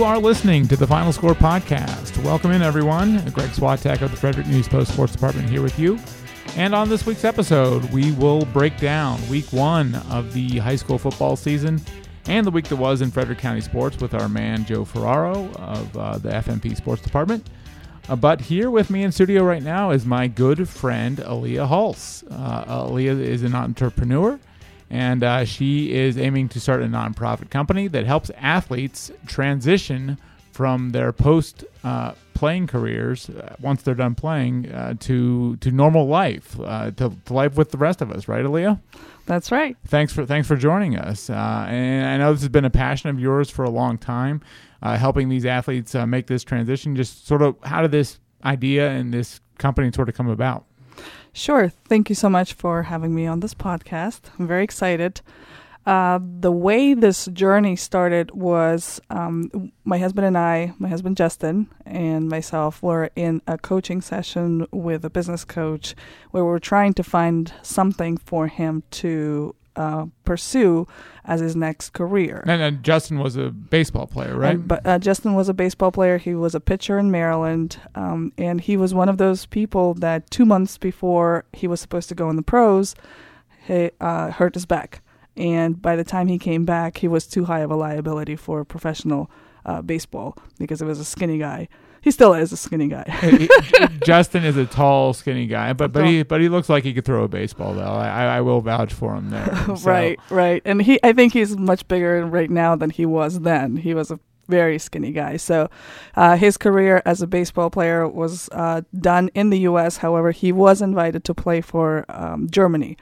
You are listening to the Final Score podcast. Welcome in, everyone. Greg Swatek of the Frederick News Post Sports Department here with you. And on this week's episode, we will break down week one of the high school football season and the week that was in Frederick County sports with our man Joe Ferraro of uh, the FNP Sports Department. Uh, but here with me in studio right now is my good friend Aliya Hulse. Uh, Aliya is an entrepreneur, and uh, she is aiming to start a nonprofit company that helps athletes transition from their post uh, playing careers uh, once they're done playing uh, to to normal life, uh, to, to life with the rest of us. Right, Aliya? That's right. Thanks for thanks for joining us. Uh, and I know this has been a passion of yours for a long time, uh, helping these athletes uh, make this transition. Just sort of, how did this idea and this company sort of come about? Sure. Thank you so much for having me on this podcast. I'm very excited. Uh, the way this journey started was um, my husband and I, my husband Justin, and myself were in a coaching session with a business coach where we were trying to find something for him to uh, pursue as his next career. And, and, Justin was a baseball player, right? And, but uh, Justin was a baseball player. He was a pitcher in Maryland, um, and he was one of those people that two months before he was supposed to go in the pros, he uh, hurt his back and by the time he came back, he was too high of a liability for professional uh, baseball because he was a skinny guy. He still is a skinny guy. Justin is a tall, skinny guy, but but he but he looks like he could throw a baseball though. I I will vouch for him there. So. right, right, and he I think he's much bigger right now than he was then. He was a very skinny guy. So uh, his career as a baseball player was uh, done in the U.S. However, he was invited to play for um, Germany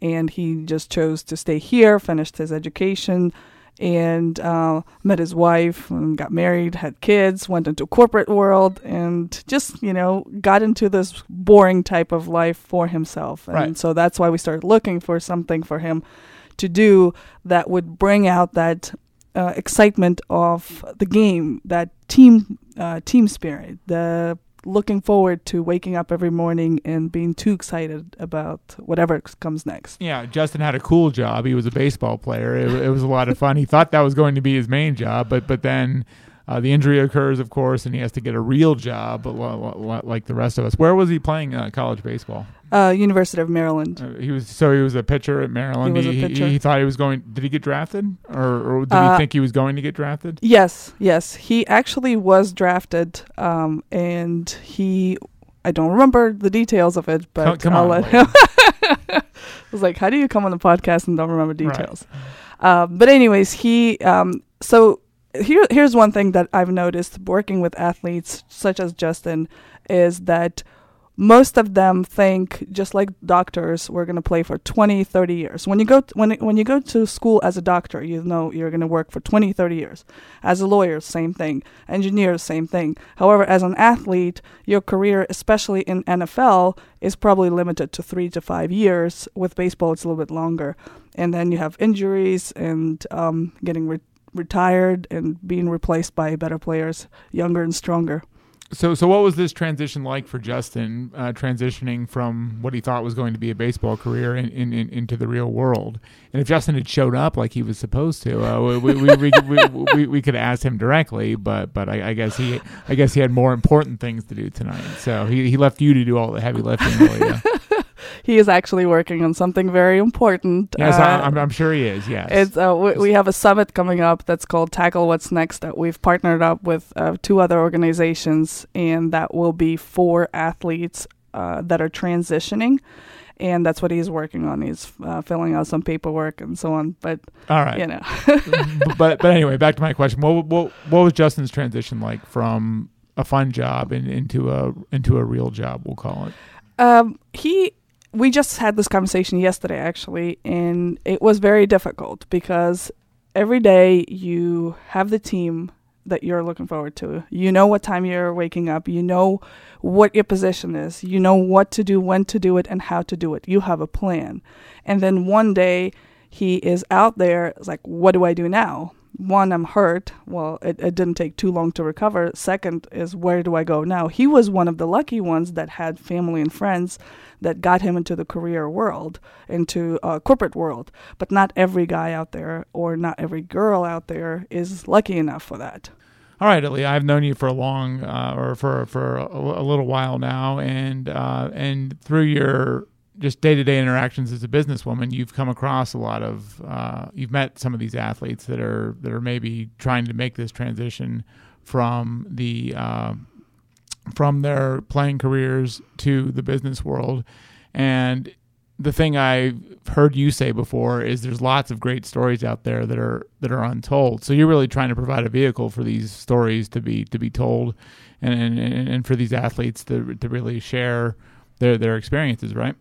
and he just chose to stay here, finished his education, and uh, met his wife and got married, had kids, went into corporate world, and just you know got into this boring type of life for himself. And right. so that's why we started looking for something for him to do that would bring out that uh, excitement of the game, that team uh, team spirit, the looking forward to waking up every morning and being too excited about whatever comes next. Yeah, Justin had a cool job. He was a baseball player. It, it was a lot of fun. He thought that was going to be his main job, but but then uh, the injury occurs, of course, and he has to get a real job, like the rest of us. Where was he playing uh, college baseball? Uh, University of Maryland. Uh, he was so he was a pitcher at Maryland. He, was he, a pitcher. He, he, thought he was going. Did he get drafted, or, or did he uh, think he was going to get drafted? Yes, yes. He actually was drafted, um, and he. I don't remember the details of it, but come, come I'll on, let him. I was like, "How do you come on the podcast and don't remember details?" Right. Um, but anyways, he um, so here here's one thing that I've noticed working with athletes such as Justin is that most of them think just like doctors we're going to play for 20 30 years. When you go t- when when you go to school as a doctor you know you're going to work for 20 30 years. As a lawyer same thing. Engineer same thing. However as an athlete your career especially in NFL is probably limited to 3 to 5 years. With baseball it's a little bit longer. And then you have injuries and um, getting re- retired and being replaced by better players, younger and stronger. So, so what was this transition like for Justin, uh, transitioning from what he thought was going to be a baseball career in, in, in, into the real world? And if Justin had showed up like he was supposed to, uh, we, we, we, we, we, we, could ask him directly. But, but I, I, guess he, I guess he had more important things to do tonight. So he, he left you to do all the heavy lifting. Really, he is actually working on something very important. Yes, uh, I'm, I'm, sure he is. Yes, it's uh, we, we, have a summit coming up that's called Tackle What's Next that we've partnered up with uh, two other organizations, and that will be for athletes uh, that are transitioning. And that's what he's working on. He's uh, filling out some paperwork and so on. But all right, you know. but but anyway, back to my question. What what what was Justin's transition like from a fun job in, into a into a real job? We'll call it. Um, he we just had this conversation yesterday actually and it was very difficult because every day you have the team that you're looking forward to. You know what time you're waking up, you know what your position is, you know what to do, when to do it and how to do it. You have a plan. And then one day he is out there, it's like what do I do now? One, I'm hurt. Well, it, it didn't take too long to recover. Second is where do I go now? He was one of the lucky ones that had family and friends that got him into the career world, into a corporate world. But not every guy out there or not every girl out there is lucky enough for that. All right, Ali, I've known you for a long, uh, or for for a, a, little while now, and uh, and through your just day to day interactions as a businesswoman, you've come across a lot of, uh, you've met some of these athletes that are that are maybe trying to make this transition from the uh, from their playing careers to the business world, and the thing I've heard you say before is there's lots of great stories out there that are that are untold. So you're really trying to provide a vehicle for these stories to be to be told, and and, and for these athletes to to really share their their experiences, right?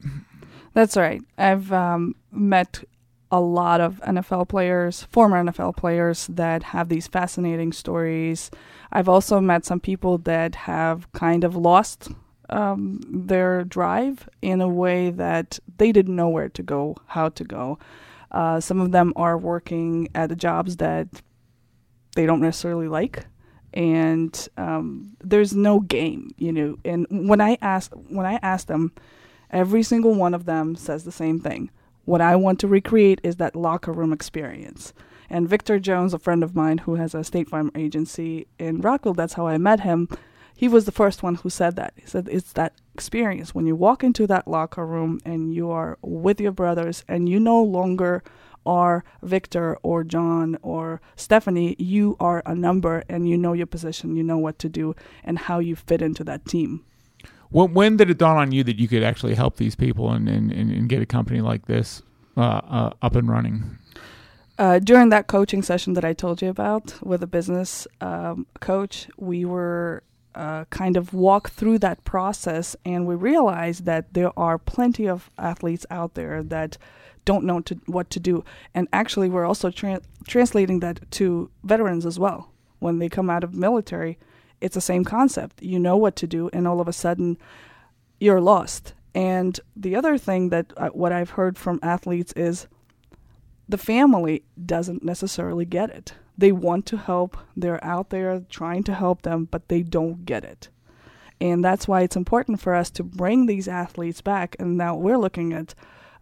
That's right. I've um, met a lot of NFL players, former NFL players that have these fascinating stories. I've also met some people that have kind of lost um, their drive in a way that they didn't know where to go, how to go. Uh, some of them are working at jobs that they don't necessarily like, and um, there's no game, you know. And when I ask when I ask them, every single one of them says the same thing. What I want to recreate is that locker room experience. And Victor Jones, a friend of mine who has a State Farm agency in Rockville, that's how I met him he was the first one who said that. He said it's that experience when you walk into that locker room and you are with your brothers and you no longer are Victor or John or Stephanie, you are a number and you know your position, you know what to do and how you fit into that team. When, when did it dawn on you that you could actually help these people and, and, and get a company like this uh, uh, up and running? Uh, during that coaching session that I told you about with a business um, coach, we were uh, kind of walk through that process, and we realize that there are plenty of athletes out there that don't know to, what to do. And actually, we're also tra- translating that to veterans as well. When they come out of military, it's the same concept. You know what to do, and all of a sudden, you're lost. And the other thing that uh, what I've heard from athletes is the family doesn't necessarily get it. They want to help, they're out there trying to help them, but they don't get it. And that's why it's important for us to bring these athletes back. And now we're looking at,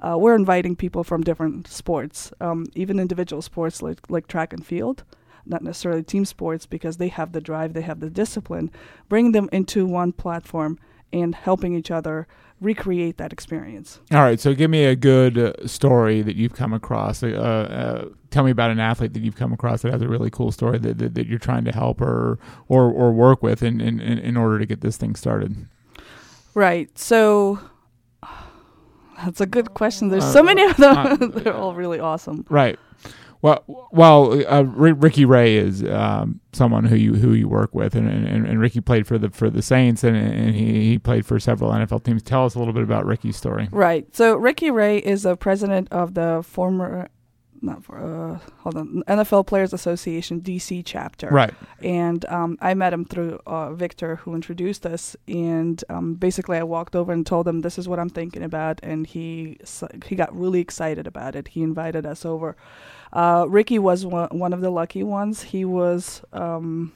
uh, we're inviting people from different sports, um, even individual sports like, like track and field, not necessarily team sports, because they have the drive, they have the discipline, bringing them into one platform and helping each other recreate that experience. All right, so give me a good uh, story that you've come across. Uh, uh, tell me about an athlete that you've come across that has a really cool story that, that, that you're trying to help or or, or work with in, in, in order to get this thing started. Right. So that's a good question. There's uh, so many of them. Uh, They're all really awesome. Right. Well, well, uh, Ricky Ray is um, someone who you who you work with, and, and, and Ricky played for the for the Saints, and, and he, he played for several NFL teams. Tell us a little bit about Ricky's story. Right. So Ricky Ray is the president of the former not for uh, hold on NFL Players Association DC chapter. Right. And um, I met him through uh, Victor, who introduced us. And um, basically, I walked over and told him this is what I'm thinking about, and he he got really excited about it. He invited us over. Uh, Ricky was one, one of the lucky ones. He was, um,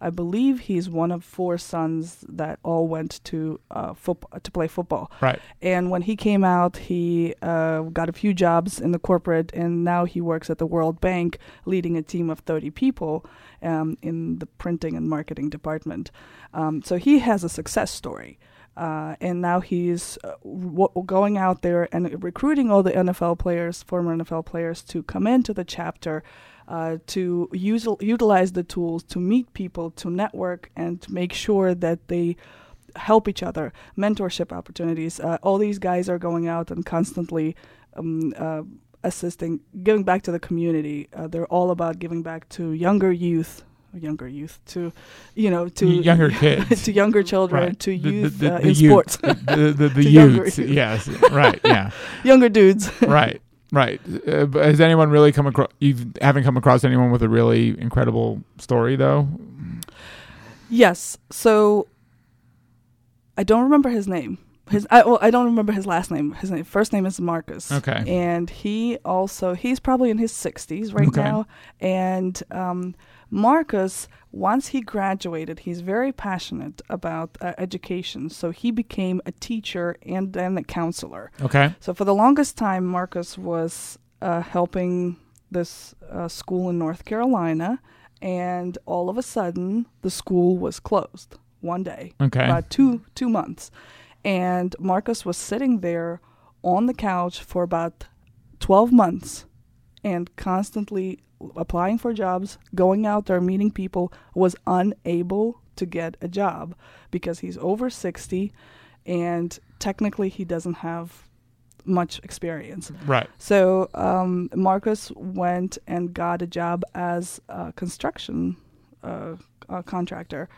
I believe, he's one of four sons that all went to uh, football to play football. Right. And when he came out, he uh, got a few jobs in the corporate, and now he works at the World Bank, leading a team of 30 people um, in the printing and marketing department. Um, so he has a success story. Uh, and now he's uh, w- going out there and recruiting all the NFL players, former NFL players, to come into the chapter, uh, to use utilize the tools to meet people, to network, and to make sure that they help each other. Mentorship opportunities. Uh, all these guys are going out and constantly. Um, uh, assisting, giving back to the community. Uh, they're all about giving back to younger youth, younger youth to you know to younger kids to younger children right. to youth the, the, uh, the, in youth. sports the the, the youths yes right yeah younger dudes right right uh, has anyone really come across you haven't come across anyone with a really incredible story though yes so i don't remember his name his I, well, I don't remember his last name. His name, first name is Marcus. Okay. And he also he's probably in his sixties right okay. now. And um, Marcus, once he graduated, he's very passionate about uh, education. So he became a teacher and then a counselor. Okay. So for the longest time, Marcus was uh, helping this uh, school in North Carolina and all of a sudden the school was closed one day, Okay. about two two months, and Marcus was sitting there on the couch for about twelve months, and constantly applying for jobs, going out there meeting people, was unable to get a job because he's over sixty, and technically he doesn't have much experience. right. So um, Marcus went and got a job as a construction uh, uh, contractor,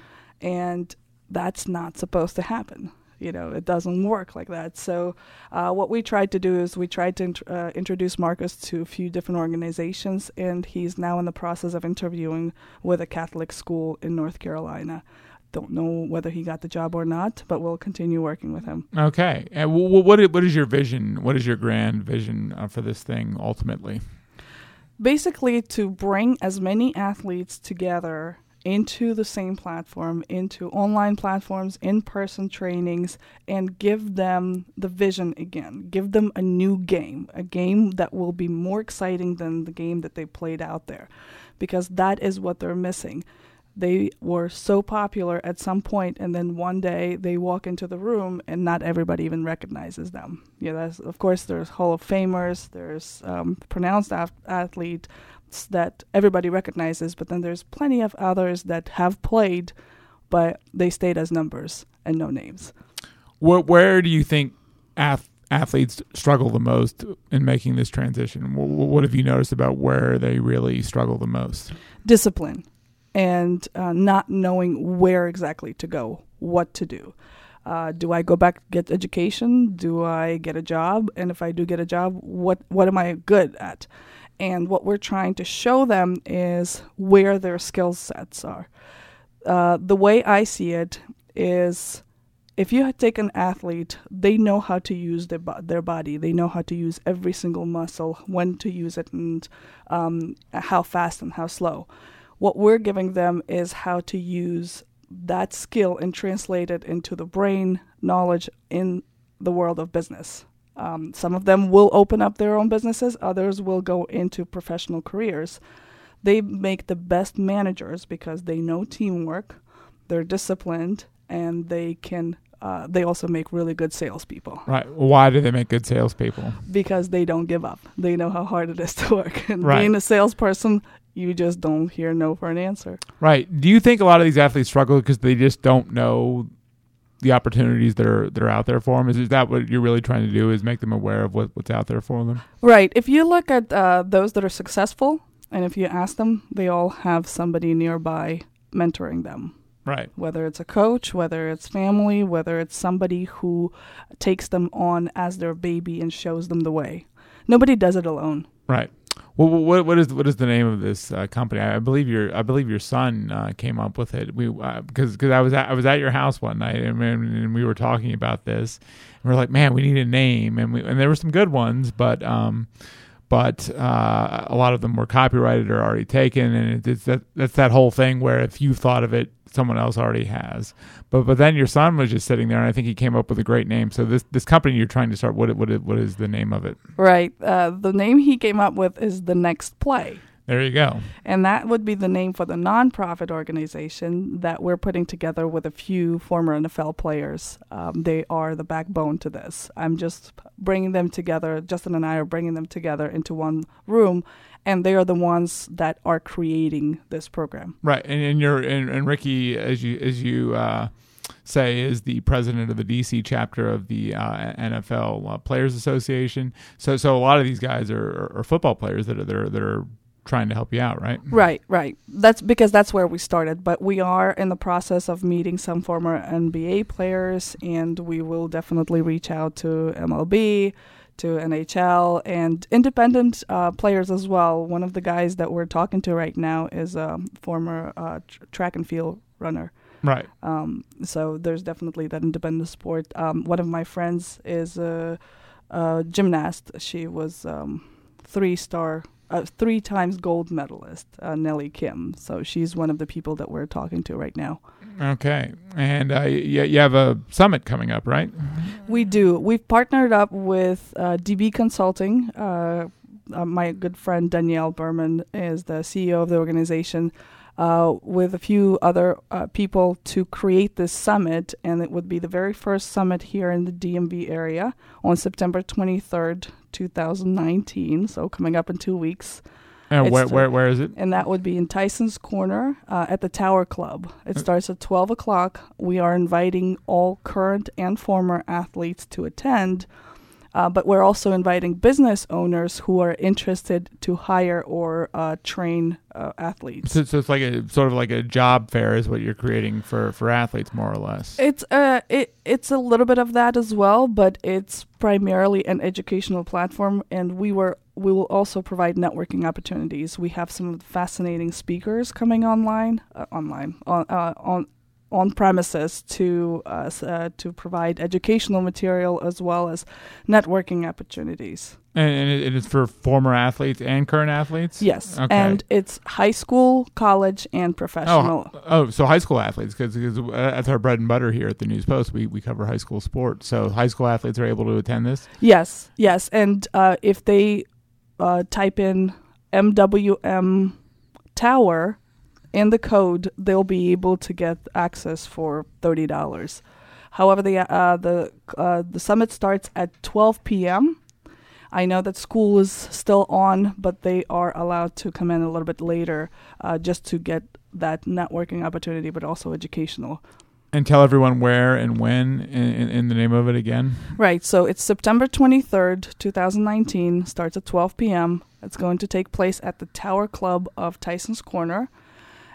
and that's not supposed to happen. You know, it doesn't work like that. So, uh, what we tried to do is we tried to int- uh, introduce Marcus to a few different organizations, and he's now in the process of interviewing with a Catholic school in North Carolina. Don't know whether he got the job or not, but we'll continue working with him. Okay. And wh- wh- what what is your vision? What is your grand vision uh, for this thing ultimately? basically to bring as many athletes together into the same platform, into online platforms, in person trainings, and give them the vision again. Give them a new game, a game that will be more exciting than the game that they played out there, because that is what they're missing. They were so popular at some point, and then one day they walk into the room, and not everybody even recognizes them. Yeah, that's, of course, there's Hall of Famers, there's um, pronounced af- athlete, that everybody recognizes, but then there's plenty of others that have played, but they stayed as numbers and no names. Where, where do you think ath- athletes struggle the most in making this transition? Wh- wh- What have you noticed about where they really struggle the most? Discipline and uh, not knowing where exactly to go, what to do. Uh, do I go back get education? Do I get a job? And if I do get a job, what what am I good at? And what we're trying to show them is where their skill sets are. Uh, the way I see it is if you take an athlete, they know how to use their, bo- their body. They know how to use every single muscle, when to use it, and um, how fast and how slow. What we're giving them is how to use that skill and translate it into the brain knowledge in the world of business. Um, some of them will open up their own businesses, others will go into professional careers. They make the best managers because they know teamwork, they're disciplined, and they can. Uh, they also make really good salespeople Right. Why do they make good salespeople? because they don't give up. They know how hard it is to work. And Right. being a salesperson, you just don't hear no for an answer. Right. Do you think a lot of these athletes struggle because they just don't know the opportunities that are that are out there for them? Is, is that what you're really trying to do? Is make them aware of what, what's out there for them? Right. If you look at uh, those that are successful, and if you ask them, they all have somebody nearby mentoring them. Right. Whether it's a coach, whether it's family, whether it's somebody who takes them on as their baby and shows them the way. Nobody does it alone. Right. Well, what what is what is the name of this uh, company? I, believe your I believe your son uh, came up with it. We because because I was at, I was at your house one night and, and we were talking about this. And we are like, man, we need a name, and we and there were some good ones, but um, but uh, a lot of them were copyrighted or already taken, and it, it's that that's that whole thing where if you thought of it, someone else already has. But but then your son was just sitting there, and I think he came up with a great name. So this this company you're trying to start, what what what is the name of it? Right. Uh, the name he came up with is The Next Play. There you go. And that would be the name for the nonprofit organization that we're putting together with a few former NFL players. Um, they are the backbone to this. I'm just bringing them together. Justin and I are bringing them together into one room, and they are the ones that are creating this program. Right, and, and you're and, and Ricky, as you as you uh, say, is the president of the DC chapter of the uh, NFL uh, Players Association. So so a lot of these guys are, are, are football players that are that are, that are trying to help you out, right? Right, right. That's because that's where we started. But we are in the process of meeting some former NBA players, and we will definitely reach out to MLB, to NHL, and independent uh, players as well. One of the guys that we're talking to right now is a former uh, tr- track and field runner. Right. Um, so there's definitely that independent sport. Um, one of my friends is a, a gymnast. She was um, three star, uh, three times gold medalist, uh, Nellie Kim. So she's one of the people that we're talking to right now. Okay, and uh, you, you have a summit coming up, right? We do. We've partnered up with uh, DB Consulting. Uh, uh, my good friend Danielle Berman is the CEO of the organization. uh, with a few other uh, people to create this summit, and it would be the very first summit here in the DMV area on September 23rd, 2019. So coming up in two weeks. And It's where, where where is it? And that would be in Tyson's Corner uh, at the Tower Club. It Uh, starts at 12 o'clock. We are inviting all current and former athletes to attend, uh, but we're also inviting business owners who are interested to hire or uh, train uh, athletes. So, so it's like a sort of like a job fair is what you're creating for for athletes more or less. It's uh it it's a little bit of that as well, but it's primarily an educational platform and we were we will also provide networking opportunities. We have some fascinating speakers coming online uh, online on uh, on on premises to uh, uh, to provide educational material as well as networking opportunities. and, and it, it is for former athletes and current athletes. Yes, Okay. and it's high school, college, and professional. Oh, oh, so high school athletes, because that's our bread and butter here at the News Post. We we cover high school sports, so high school athletes are able to attend this. Yes, yes, and uh, if they uh, type in MWM Tower in the code, they'll be able to get access for thirty dollars. However, the uh, the uh, the summit starts at twelve p.m. I know that school is still on, but they are allowed to come in a little bit later, uh, just to get that networking opportunity, but also educational. And tell everyone where and when in, in, in the name of it again. Right. So it's September 23rd, 2019, starts at 12 p.m. It's going to take place at the Tower Club of Tyson's Corner.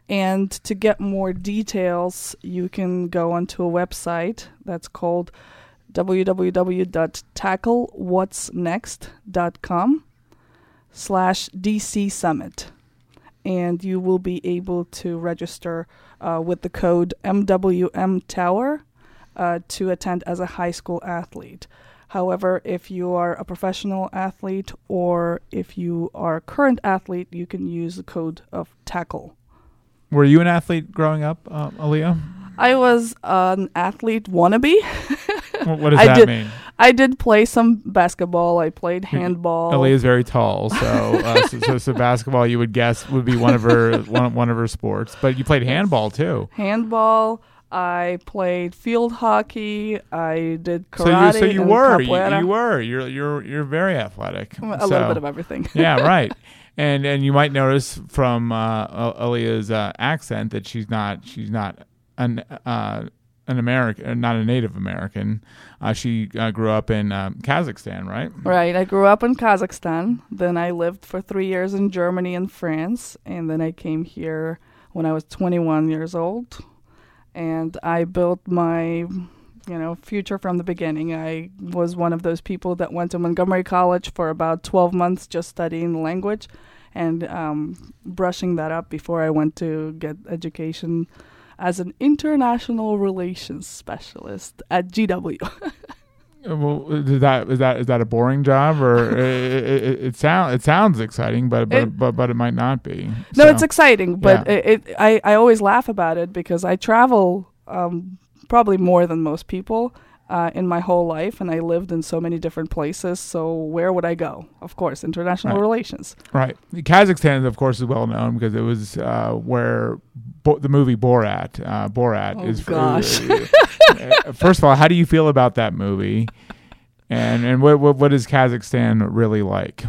And to get more details, you can go onto a website that's called www.tacklewhatsnext.com slash DC Summit. And you will be able to register uh, with the code MWM Tower uh, to attend as a high school athlete. However, if you are a professional athlete or if you are a current athlete, you can use the code of tackle. Were you an athlete growing up, uh, Aliya? I was an athlete wannabe. What, what does I that did- mean? I did play some basketball. I played handball. Aliya's very tall, so, uh, so, so so basketball you would guess would be one of her one, one of her sports. But you played handball too. handball. I played field hockey. I did So karate. you so you were you, you were you're you're you're very athletic. a So- little bit of everything. yeah, right. And and you might notice from uh, Aliya's uh, accent that she's not she's not an uh, an American, not a Native American. Uh, she uh, grew up in um, Kazakhstan, right? Right. I grew up in Kazakhstan. Then I lived for three years in Germany and France. And then I came here when I was 21 years old. And I built my, you know, future from the beginning. I was one of those people that went to Montgomery College for about 12 months just studying the language and um, brushing that up before I went to get education as an international relations specialist at GW. Uh, Well, is that is that is that a boring job, or it, it, it sounds it sounds exciting, but but, It- but but it might not be. No, So- it's exciting, but Yeah. it, it I, I always laugh about it because I travel um, probably more than most people uh, in my whole life, and I lived in so many different places. So where would I go? Of course, international Right. relations. Right. Kazakhstan, of course, is well known because it was uh, where Bo- the movie Borat. Uh, Borat Oh, is. gosh. Uh, first of all, how do you feel about that movie? And and what what, what is Kazakhstan really like?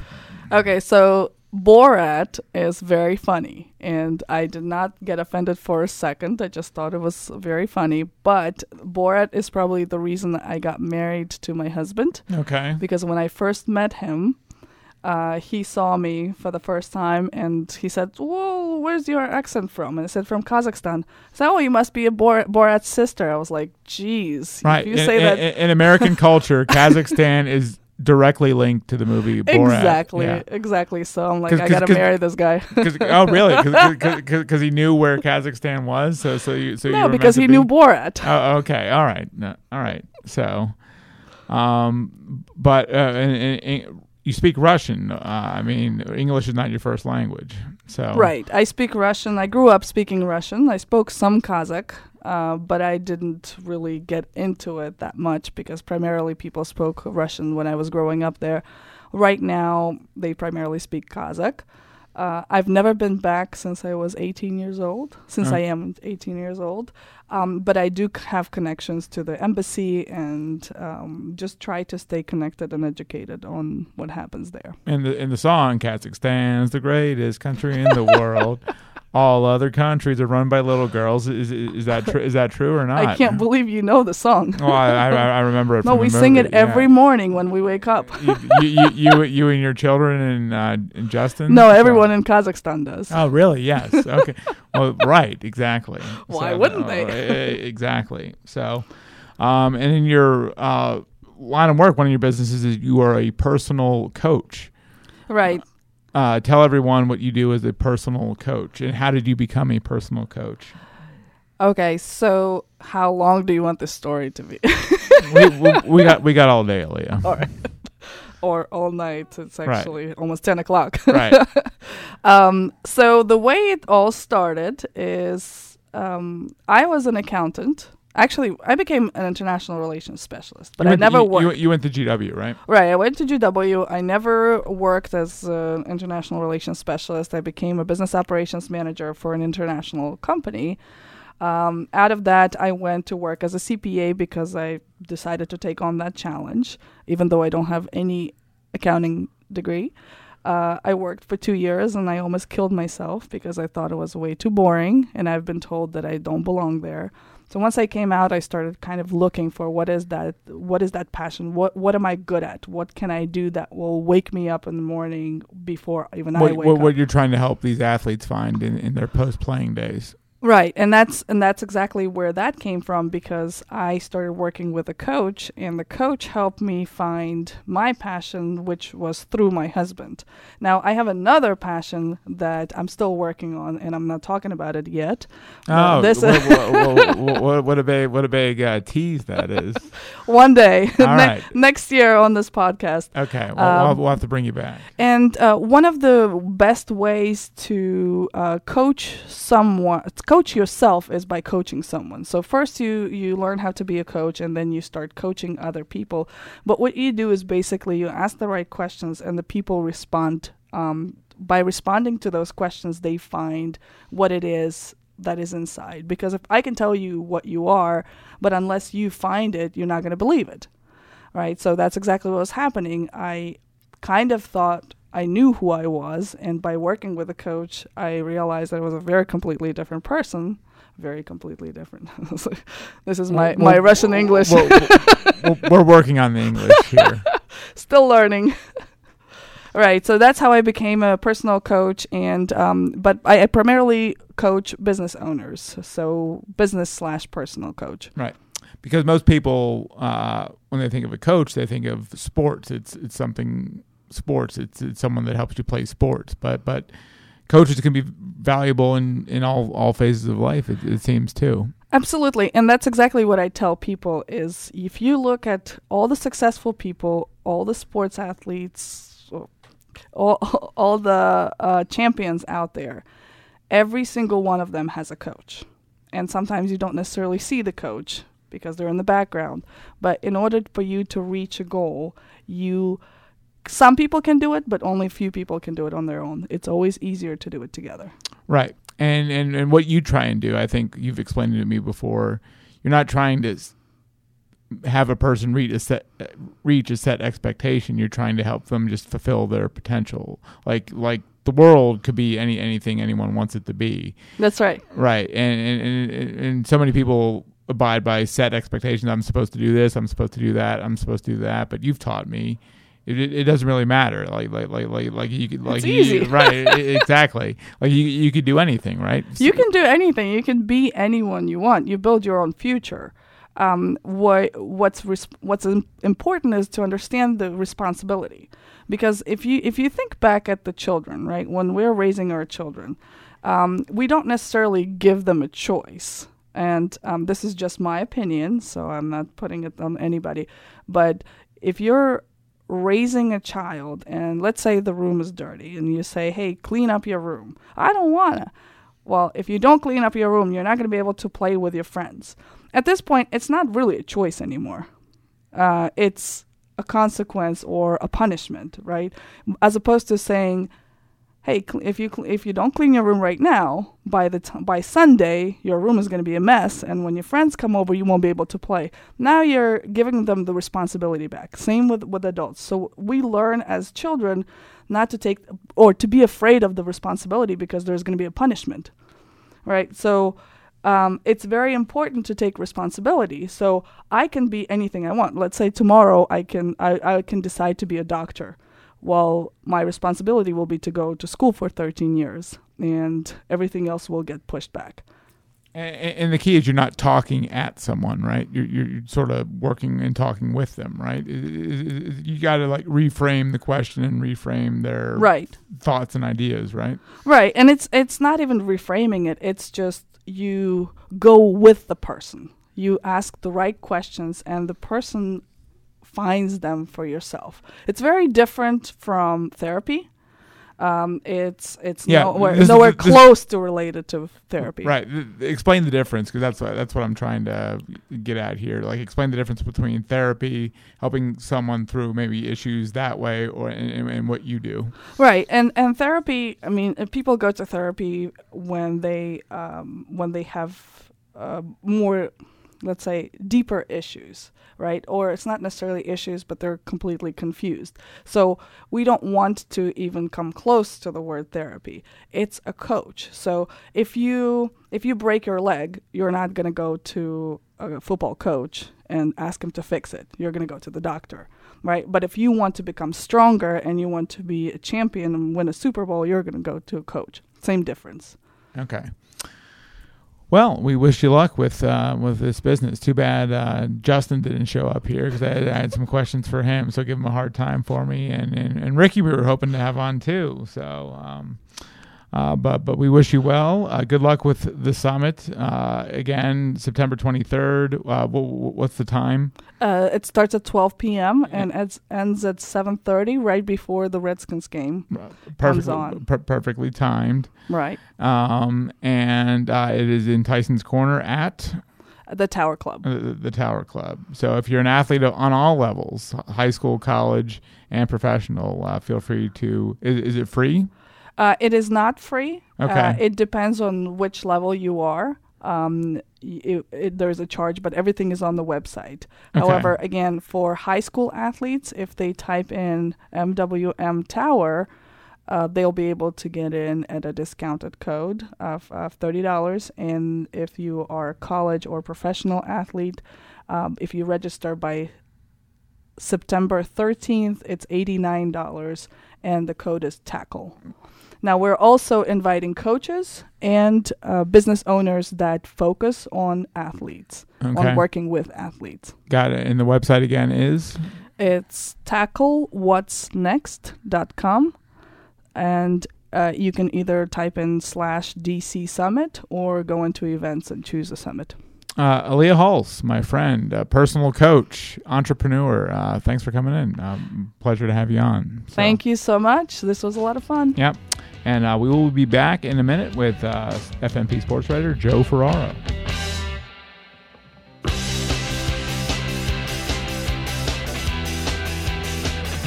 Okay, so Borat is very funny, and I did not get offended for a second. I just thought it was very funny. But Borat is probably the reason that I got married to my husband. Okay. because when I first met him, uh, he saw me for the first time and he said, "Whoa, where's your accent from?" And I said, "From Kazakhstan." I said, "Oh, you must be a Bor- Borat's sister." I was like, "Jeez, Right. if you in, say in- that." in American culture, Kazakhstan is directly linked to the movie Borat. Exactly, Yeah. exactly. So I'm like, 'Cause- I gotta 'cause- marry this guy. Cause, oh, really? Because he knew where Kazakhstan was. So so you so no, were because he to knew Borat. Oh, okay. All right. No, all right. So, um, but uh, and, and, and you speak Russian. Uh, I mean, English is not your first language. So Right. I speak Russian. I grew up speaking Russian. I spoke some Kazakh, uh, but I didn't really get into it that much because primarily people spoke Russian when I was growing up there. Right now, they primarily speak Kazakh. Uh, I've never been back since I was 18 years old, since. I am 18 years old. Um, but I do c- have connections to the embassy and um, just try to stay connected and educated on what happens there. In the in the song, Kazakhstan's the greatest country in the world. All other countries are run by little girls. Is is, is that true? Is that true or not? I can't believe you know the song. Well, I, I, I remember it. no, we sing it every yeah. morning when we wake up. you, you, you, you and your children and, uh, and Justin. no, So- everyone in Kazakhstan does. Oh, really? Yes. Okay. well, right. Exactly. Why So, wouldn't uh, they? exactly. So, um, and in your uh, line of work, one of your businesses is you are a personal coach. right. Uh, tell everyone what you do as a personal coach and how did you become a personal coach? Okay, so how long do you want this story to be? we, we, we got we got all day, Aliya. all right. or all night. It's Right. actually almost 10 o'clock. Right. um, so the way it all started is um, I was an accountant. Actually, I became an international relations specialist, but You I never you, worked. You, you went to GW, right? Right, I went to GW. I never worked as an international relations specialist. I became a business operations manager for an international company. Um, out of that, I went to work as a CPA because I decided to take on that challenge, even though I don't have any accounting degree. Uh, I worked for two years and I almost killed myself because I thought it was way too boring, and I've been told that I don't belong there. So once I came out, I started kind of looking for what is that what is that passion? What what am I good at? What can I do that will wake me up in the morning before even I What, wake what, up? what you're trying to help these athletes find in, in their post playing days. Right, and that's and that's exactly where that came from because I started working with a coach, and the coach helped me find my passion, which was through my husband. Now I have another passion that I'm still working on, and I'm not talking about it yet. Oh, this what, what, what, what, a big what a big uh, tease that is. one day, ne- right. next year on this podcast. Okay, well, we'll, have, Um, we'll have to bring you back. And uh, one of the best ways to uh, coach someone, coach yourself, is by coaching someone. So first you you learn how to be a coach, and then you start coaching other people. But what you do is basically you ask the right questions, and the people respond. Um, by responding to those questions, they find what it is that is inside. Because if I can tell you what you are, but unless you find it, you're not going to believe it right? So that's exactly what was happening. I kind of thought I knew who I was, and by working with a coach, I realized I was a very completely different person. Very completely different. This is my, Well, my well, Russian English. We're, we're- we're working on the English here. Still learning. right. So that's how I became a personal coach, and um, but I, I primarily coach business owners. So business slash personal coach. Right because most people uh, when they think of a coach they think of sports it's it's something sports it's it's someone that helps you play sports but but coaches can be valuable in in all all phases of life it, it seems too Absolutely. And that's exactly what I tell people is if you look at all the successful people, all the sports athletes, all, all the uh, champions out there, every single one of them has a coach. And sometimes you don't necessarily see the coach because they're in the background. But in order for you to reach a goal, you some people can do it, but only few people can do it on their own. It's always easier to do it together. right and and and what you try and do i think you've explained it to me before you're not trying to have a person reach a set uh, reach a set expectation you're trying to help them just fulfill their potential like like the world could be any anything anyone wants it to be That's right. Right, and and, and and so many people abide by set expectations. I'm supposed to do this. I'm supposed to do that. I'm supposed to do that. But you've taught me, it, it, it doesn't really matter. Like like like like like you could like It's you- right? exactly. Like you you could do anything, right? You can do anything. You can be anyone you want. You build your own future. Um, what what's res- what's im- important is to understand the responsibility, because if you if you think back at the children, right, when we're raising our children, um, we don't necessarily give them a choice. And um, this is just my opinion, so I'm not putting it on anybody. But if you're raising a child and let's say the room is dirty and you say, hey, clean up your room. I don't want to. Well, if you don't clean up your room, you're not going to be able to play with your friends. At this point, it's not really a choice anymore. Uh, it's a consequence or a punishment, right? As opposed to saying, hey, cl- if you cl- if you don't clean your room right now, by the t- by Sunday, your room is going to be a mess, and when your friends come over, you won't be able to play. Now you're giving them the responsibility back. Same with with adults. So we learn as children not to take or to be afraid of the responsibility because there's going to be a punishment, right? So. Um, it's very important to take responsibility. So I can be anything I want. Let's say tomorrow I can I, I can decide to be a doctor well, my responsibility will be to go to school for 13 years, and everything else will get pushed back. And, the key is you're not talking at someone, right? You're, you're sort of working and talking with them, right? You got to like reframe the question and reframe their right thoughts and ideas, right? Right, and it's it's not even reframing it. It's just you go with the person. You ask the right questions, and the person finds them for yourself. It's very different from therapy. Um, it's it's yeah, nowhere, nowhere is, close to related to therapy. Right. Explain the difference because that's what, that's what I'm trying to get at here. Like explain the difference between therapy, helping someone through maybe issues that way, or and, and what you do. Right. And and therapy. I mean, people go to therapy when they um, when they have uh, more let's say, deeper issues, right? Or it's not necessarily issues, but they're completely confused. So we don't want to even come close to the word therapy. It's a coach. So if you if you break your leg, you're not going to go to a football coach and ask him to fix it. You're going to go to the doctor, right? But if you want to become stronger and you want to be a champion and win a Super Bowl, you're going to go to a coach. Same difference. Okay. Well, we wish you luck with uh, with this business. Too bad uh, Justin didn't show up here because I, I, had some questions for him. So give him a hard time for me, and and, and Ricky we were hoping to have on too. So um, uh, but but we wish you well. Uh, good luck with the summit. Uh, again, September 23rd. Uh, what's the time? Uh, it starts at 12 p.m. and ends, ends at 7:30, right before the Redskins game perfectly, on. Per- perfectly timed. Right. Um, and uh, it is in Tyson's Corner at the Tower Club. The, the, Tower Club. So if you're an athlete on all levels, high school, college, and professional, feel free to. Is, is it free? Uh, it is not free. Okay. Uh, it depends on which level you are. Um, it, it, there's a charge, but everything is on the website. Okay. However, again, for high school athletes, if they type in MWM Tower, uh, they'll be able to get in at a discounted code of, of $30. And if you are a college or professional athlete, um, if you register by September 13th, it's $89, and the code is TACKLE. Now, we're also inviting coaches and uh, business owners that focus on athletes, okay. on working with athletes. Got it. And the website again is? It's tacklewhatsnext.com. And uh, you can either type in slash DC Summit or go into events and choose a summit. Uh, Aliya Hulse, my friend, personal coach, entrepreneur. Uh, thanks for coming in. Um, pleasure to have you on. So. Thank you so much. This was a lot of fun. Yep. And uh, we will be back in a minute with uh, FNP sports writer Joe Ferraro.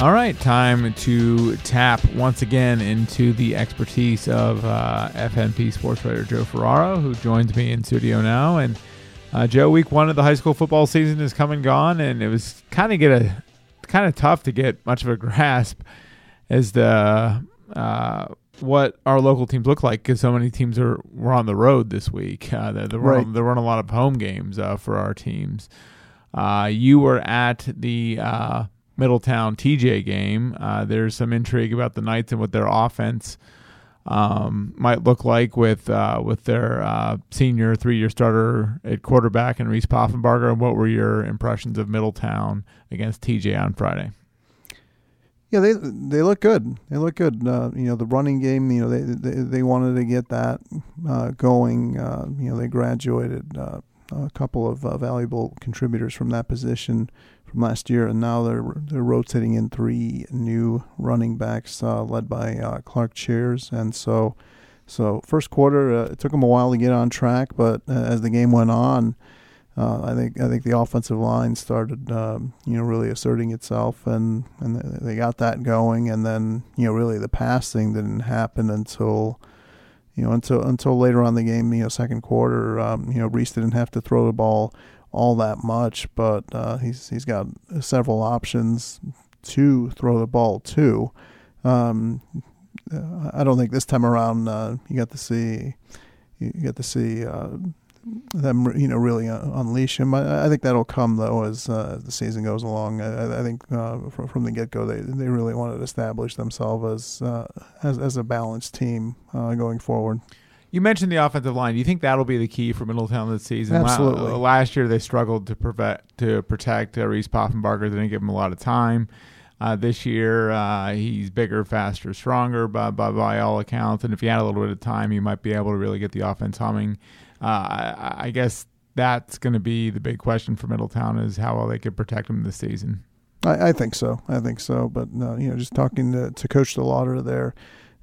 All right, time to tap once again into the expertise of uh, FNP sports writer Joe Ferraro, who joins me in studio now. And uh, Joe, week one of the high school football season is come and gone, and it was kind of get a kind of tough to get much of a grasp as the uh, what our local teams look like because so many teams are were on the road this week. Uh, there, there, right. were, there weren't a lot of home games uh, for our teams. Uh, you were at the uh, Middletown TJ game. Uh, there's some intrigue about the Knights and what their offense um, might look like with uh, with their senior three year starter at quarterback and Reese Poffenbarger. And what were your impressions of Middletown against TJ on Friday? Yeah, they they look good. They look good. Uh, you know, the running game. You know, they they, they wanted to get that uh, going. Uh, you know, they graduated uh, a couple of uh, valuable contributors from that position from last year, and now they're they're rotating in three new running backs uh, led by Clark Cheers, and so so first quarter it took them a while to get on track, but as the game went on. uh, I think I think the offensive line started um, you know really asserting itself and and they got that going and then you know really the passing didn't happen until you know until until later on the game you know second quarter um, you know Reese didn't have to throw the ball all that much but uh, he's he's got several options to throw the ball to. Um, I don't think this time around uh, you got to see you get to see uh, them, you know, really uh, unleash him. I, I, think that'll come though as uh, the season goes along. I, I think uh, from, from, the get go, they they really wanted to establish themselves as uh, as, as a balanced team uh, going forward. You mentioned the offensive line. Do you think that'll be the key for Middletown this season? Absolutely. La- last year they struggled to prevent to protect Reese Poffenbarger. They didn't give him a lot of time. Uh, this year, uh, he's bigger, faster, stronger by, by, by all accounts. And if he had a little bit of time, he might be able to really get the offense humming. Uh, I, I, guess that's going to be the big question for Middletown is how well they could protect him this season. I, I think so. I think so. But uh, you know, just talking to, to Coach DeLauder there,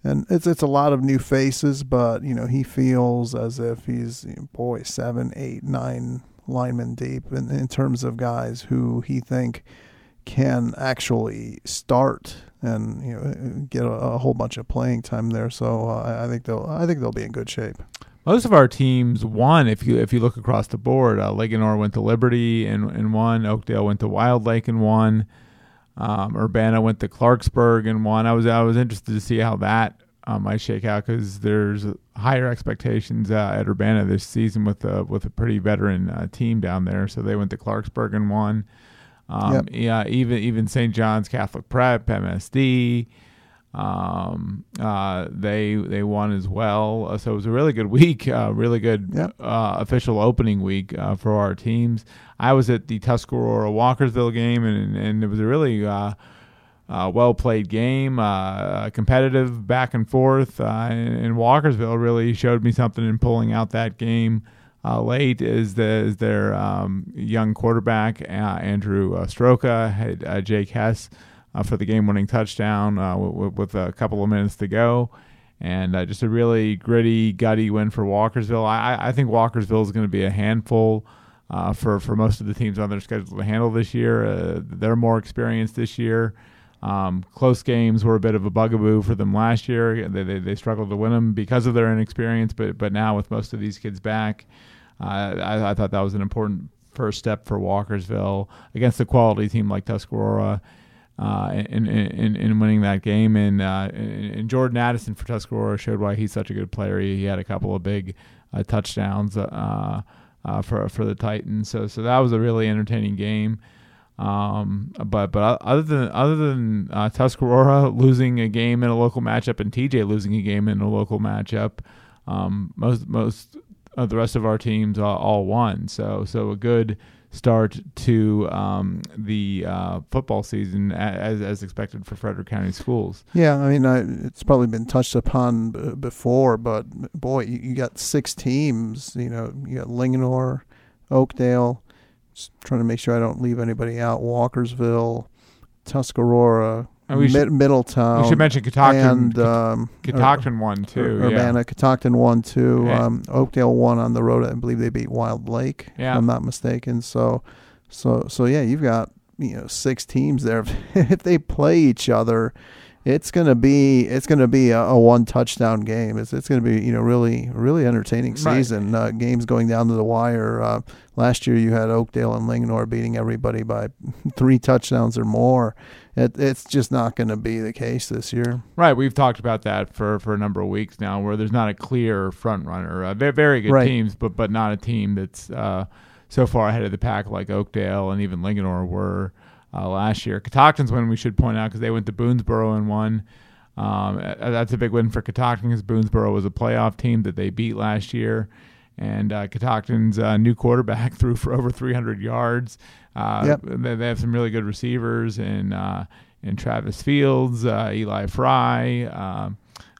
and it's it's a lot of new faces, but you know, he feels as if he's boy seven, eight, nine linemen deep in, in terms of guys who he think – can actually start and you know get a, a whole bunch of playing time there. So uh, I think they'll I think they'll be in good shape. Most of our teams won. If you if you look across the board, uh, Linganore went to Liberty and and won. Oakdale went to Wild Lake and won. Um, Urbana went to Clarksburg and won. I was I was interested to see how that uh, might shake out because there's higher expectations uh, at Urbana this season with a with a pretty veteran uh, team down there. So they went to Clarksburg and won. Um, yep. Yeah, even even St. John's Catholic Prep, MSD, um, uh, they they won as well. Uh, so it was a really good week, uh, really good yep. uh, official opening week uh, for our teams. I was at the Tuscarora Walkersville game, and and it was a really uh, well played game, competitive back and forth. and, and Walkersville really showed me something in pulling out that game uh, late is, the, is their um, young quarterback, uh, Andrew uh, Stroka, had uh, Jake Hess uh, for the game winning touchdown uh, w- with a couple of minutes to go. And just a really gritty, gutty win for Walkersville. I, I think Walkersville is going to be a handful for, for most of the teams on their schedule to handle this year. they're more experienced this year. Um, close games were a bit of a bugaboo for them last year. They, they, they, struggled to win them because of their inexperience, but but now with most of these kids back, uh, I, I, thought that was an important first step for Walkersville against a quality team like Tuscarora. Uh, in, in, in winning that game, and, uh, and Jordan Addison for Tuscarora showed why he's such a good player. He, he had a couple of big uh, touchdowns uh, uh, for for the Titans, so so that was a really entertaining game. Um, but but other than other than uh, Tuscarora losing a game in a local matchup and TJ losing a game in a local matchup, um, most most of the rest of our teams all, all won. So so a good start to um, the uh, football season as, as expected for Frederick County schools. Yeah, I mean, I, it's probably been touched upon b- before, but boy, you, you, got six teams. You know, you got Linganore, Oakdale, just trying to make sure I don't leave anybody out. Walkersville, Tuscarora, we should, Middletown. We should mention Catoctin. And um, Catoctin won too. Urbana, yeah. Catoctin won too. Yeah. Um, Oakdale one on the road. I believe they beat Wild Lake. Yeah. If I'm not mistaken. So, so, so yeah, you've got you know six teams there. if they play each other, it's gonna be it's gonna be a, a one touchdown game. It's it's gonna be you know really really entertaining season. Right. Uh, games going down to the wire. Uh, last year you had Oakdale and Linganore beating everybody by three touchdowns or more. It, it's just not going to be the case this year. Right. We've talked about that for, for a number of weeks now, where there's not a clear front runner. Uh, very very good right. teams, but but not a team that's uh, so far ahead of the pack like Oakdale and even Linganore were uh, last year. Catoctin's win we should point out because they went to Boonsboro and won. Um, that's a big win for Catoctin because Boonsboro was a playoff team that they beat last year. And uh, Catoctin's uh, new quarterback threw for over 300 yards. Uh, yep. they, they, have some really good receivers in, uh, in Travis Fields, uh, Eli Fry. Um,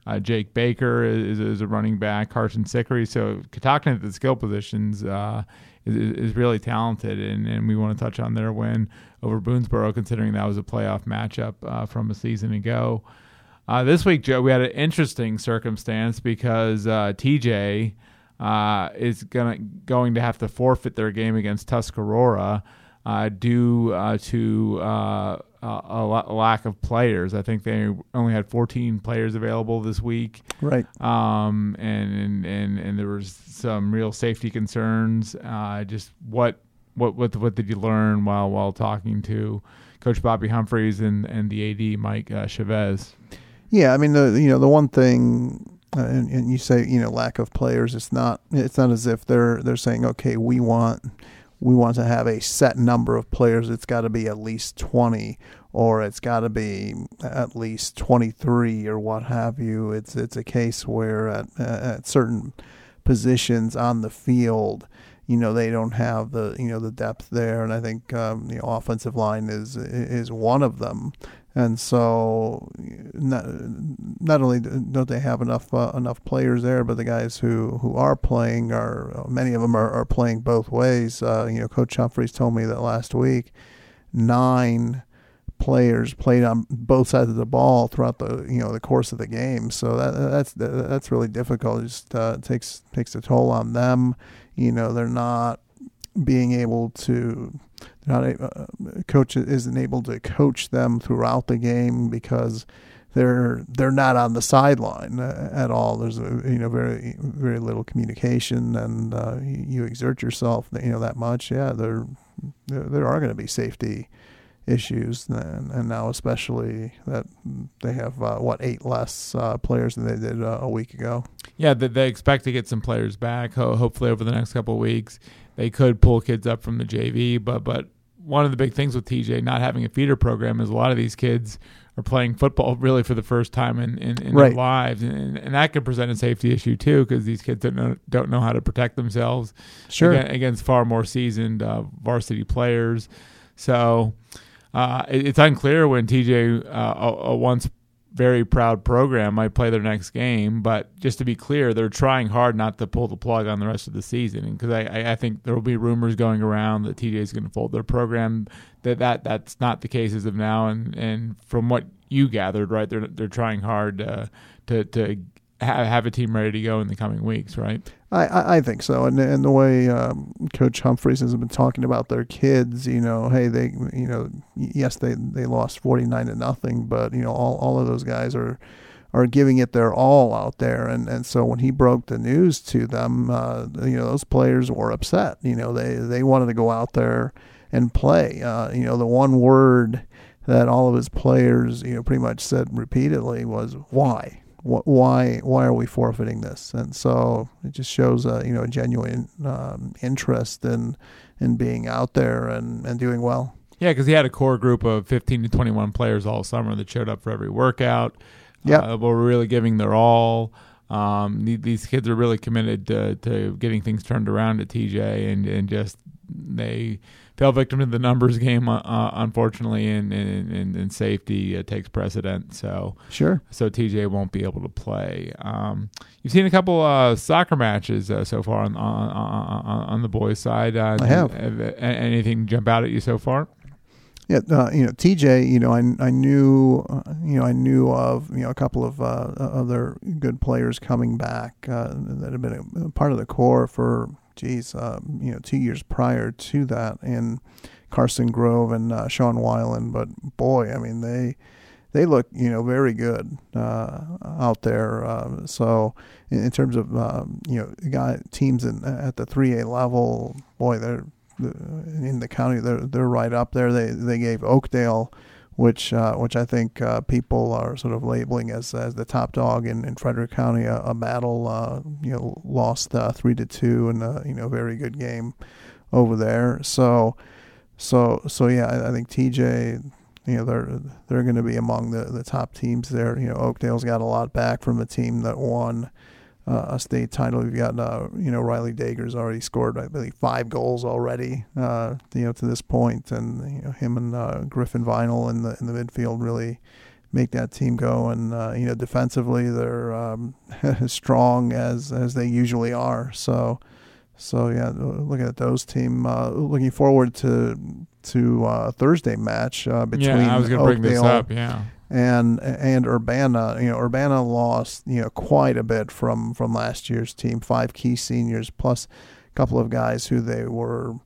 uh, Jake Baker is, is, a running back, Carson Sickery. So Catoctin at the skill positions uh, is, is really talented, and, and we want to touch on their win over Boonsboro, considering that was a playoff matchup uh, from a season ago. Uh, this week, Joe, we had an interesting circumstance because uh, TJ uh, is gonna going to have to forfeit their game against Tuscarora due to uh, a, lack of players. I think they only had 14 players available this week. Right. Um, and, and and there was some real safety concerns. Uh, just what what what what did you learn while while talking to Coach Bobby Humphreys and and the AD Mike uh, Chavez? Yeah, I mean the you know the one thing. Uh, and, and you say you know lack of players. It's not. It's not as if they're they're saying okay, we want we want to have a set number of players. It's got to be at least 20 or it's got to be at least 23 or what have you. It's it's a case where at, at certain positions on the field, you know, they don't have the you know the depth there, and I think um, the offensive line is is one of them. And so, not, not only don't they have enough uh, enough players there, but the guys who, who are playing are many of them are, are playing both ways. Uh, you know, Coach Humphreys told me that last week, nine players played on both sides of the ball throughout the you know the course of the game. So that that's that's really difficult. It just uh, takes takes a toll on them. You know, they're not being able to not uh, coach isn't able to coach them throughout the game because they're they're not on the sideline uh, at all. There's a, you know very very little communication, and uh, you, exert yourself you know that much. Yeah, there, there are going to be safety issues, and, and now especially that they have uh, what eight less uh, players than they did uh, a week ago. Yeah, they, they expect to get some players back. Ho- hopefully over the next couple of weeks, they could pull kids up from the JV. But but one of the big things with TJ not having a feeder program is a lot of these kids are playing football really for the first time in, in, in right. their lives, and, and that could present a safety issue too because these kids don't know, don't know how to protect themselves sure. against, against far more seasoned uh, varsity players. So uh, it, it's unclear when TJ, uh, a, a, once very proud program, might play their next game. But just to be clear, they're trying hard not to pull the plug on the rest of the season. Because I, I, think there will be rumors going around that TJ is going to fold their program. That, that that's not the case as of now. And, and from what you gathered, right, they're they're trying hard uh, to to have, a team ready to go in the coming weeks, right? I, I think so, and and the way um, Coach Humphreys has been talking about their kids, you know, hey, they, you know, yes, they they lost forty nine to nothing, but you know, all, all of those guys are are giving it their all out there, and and so when he broke the news to them, uh, you know, those players were upset. You know, they they wanted to go out there and play. Uh, you know, the one word that all of his players, you know, pretty much said repeatedly was why why why are we forfeiting this? And so it just shows a you know a genuine um, interest in in being out there and, and doing well. Yeah, because he had a core group of 15 to 21 players all summer that showed up for every workout. Yeah, uh, were really giving their all. Um, these kids are really committed to, to getting things turned around at TJ, and, and just they fell victim to the numbers game, uh, uh, unfortunately, and, and, and safety uh, takes precedent. So sure. So TJ won't be able to play. Um, you've seen a couple uh, soccer matches uh, so far on, on, on, on the boys' side. Uh, I have. Anything jump out at you so far? Yeah, uh, you know, TJ. You know, I, I knew, uh, you know, I knew of you know a couple of uh, other good players coming back uh, that had been a, part of the core for geez, uh, you know, two years prior to that in Carson Grove and uh, Sean Weiland. But boy, I mean, they they look you know very good uh, out there. Uh, so in, in, terms of um, you know guy teams in, at the three A level, boy, they're in the county. They're they're right up there. They they gave Oakdale which uh, which I think uh, people are sort of labeling as, as the top dog in, in Frederick County. A, a battle, uh, you know, lost uh, three to two in a you know very good game over there. So so so yeah, I, I think TJ. You know they're they're going to be among the, the top teams there. You know Oakdale's got a lot back from a team that won uh, a state title. We've got uh, you know Riley Dager's already scored I believe five goals already uh, you know to this point, and you know him and uh, Griffin Vinyl in the in the midfield really make that team go. And uh, you know defensively they're um, as strong as as they usually are. So so yeah, looking at those team, uh, looking forward to to Thursday match between yeah, I was going to bring this up. Yeah and and Urbana, you know, Urbana lost you know quite a bit from from last year's team. Five key seniors plus a couple of guys who they were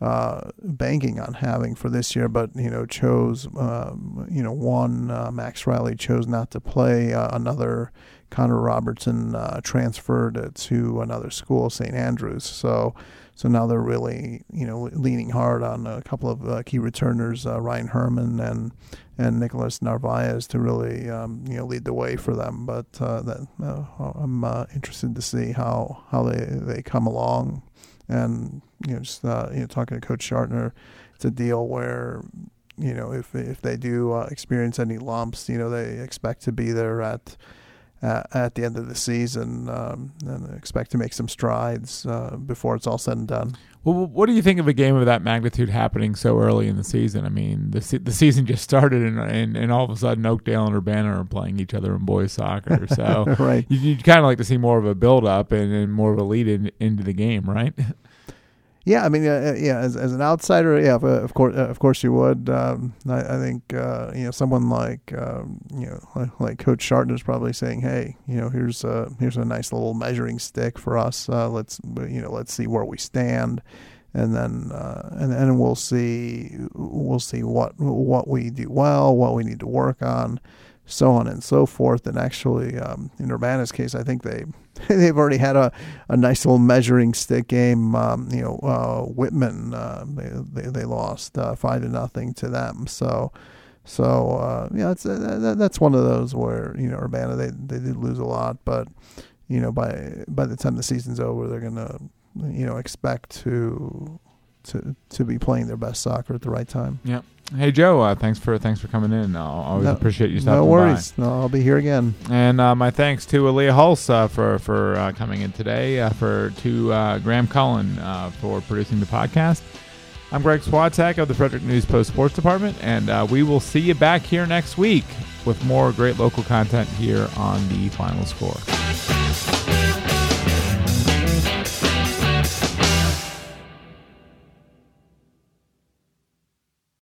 uh, banking on having for this year, but you know chose um, you know one uh, Max Riley chose not to play. Uh, another Connor Robertson uh, transferred to another school, St. Andrews. So so now they're really you know leaning hard on a couple of uh, key returners, uh, Ryan Herman and and Nicholas Narvaez to really um, you know lead the way for them. But that I'm interested to see how how they they come along and you know, just uh, you know, talking to Coach Shartner, it's a deal where you know if if they do uh, experience any lumps, you know, they expect to be there at uh, at the end of the season um, and expect to make some strides uh, before it's all said and done. Well, what do you think of a game of that magnitude happening so early in the season? I mean, the se- the season just started, and, and, and all of a sudden, Oakdale and Urbana are playing each other in boys soccer. So, right, you, would kind of like to see more of a build up and, and more of a lead in, into the game, right? Yeah, I mean, uh, yeah, as, as an outsider, yeah, of course, uh, of course, you would. Um, I, I, think uh, you know someone like um, you know like, like Coach Shartner is probably saying, hey, you know, here's a here's a nice little measuring stick for us. Uh, let's you know let's see where we stand, and then uh, and then we'll see we'll see what what we do well, what we need to work on so on and so forth. And actually, um, in Urbana's case, I think they they've already had a, a nice little measuring stick game. Um, you know, uh, Whitman uh, they, they, they lost uh, five to nothing to them. So. So uh, yeah, uh, that's one of those where you know Urbana they they did lose a lot, but you know by by the time the season's over, they're gonna you know expect to to to be playing their best soccer at the right time. Yep. Hey Joe, uh, thanks for thanks for coming in. I always no, appreciate you stopping No worries. By. No, I'll be here again. And uh, my thanks to Aliya Hulse uh, for for uh, coming in today. Uh, for to uh, Graham Cullen for producing the podcast. I'm Greg Swatek of the Frederick News Post Sports Department, and we will see you back here next week with more great local content here on the Final Score.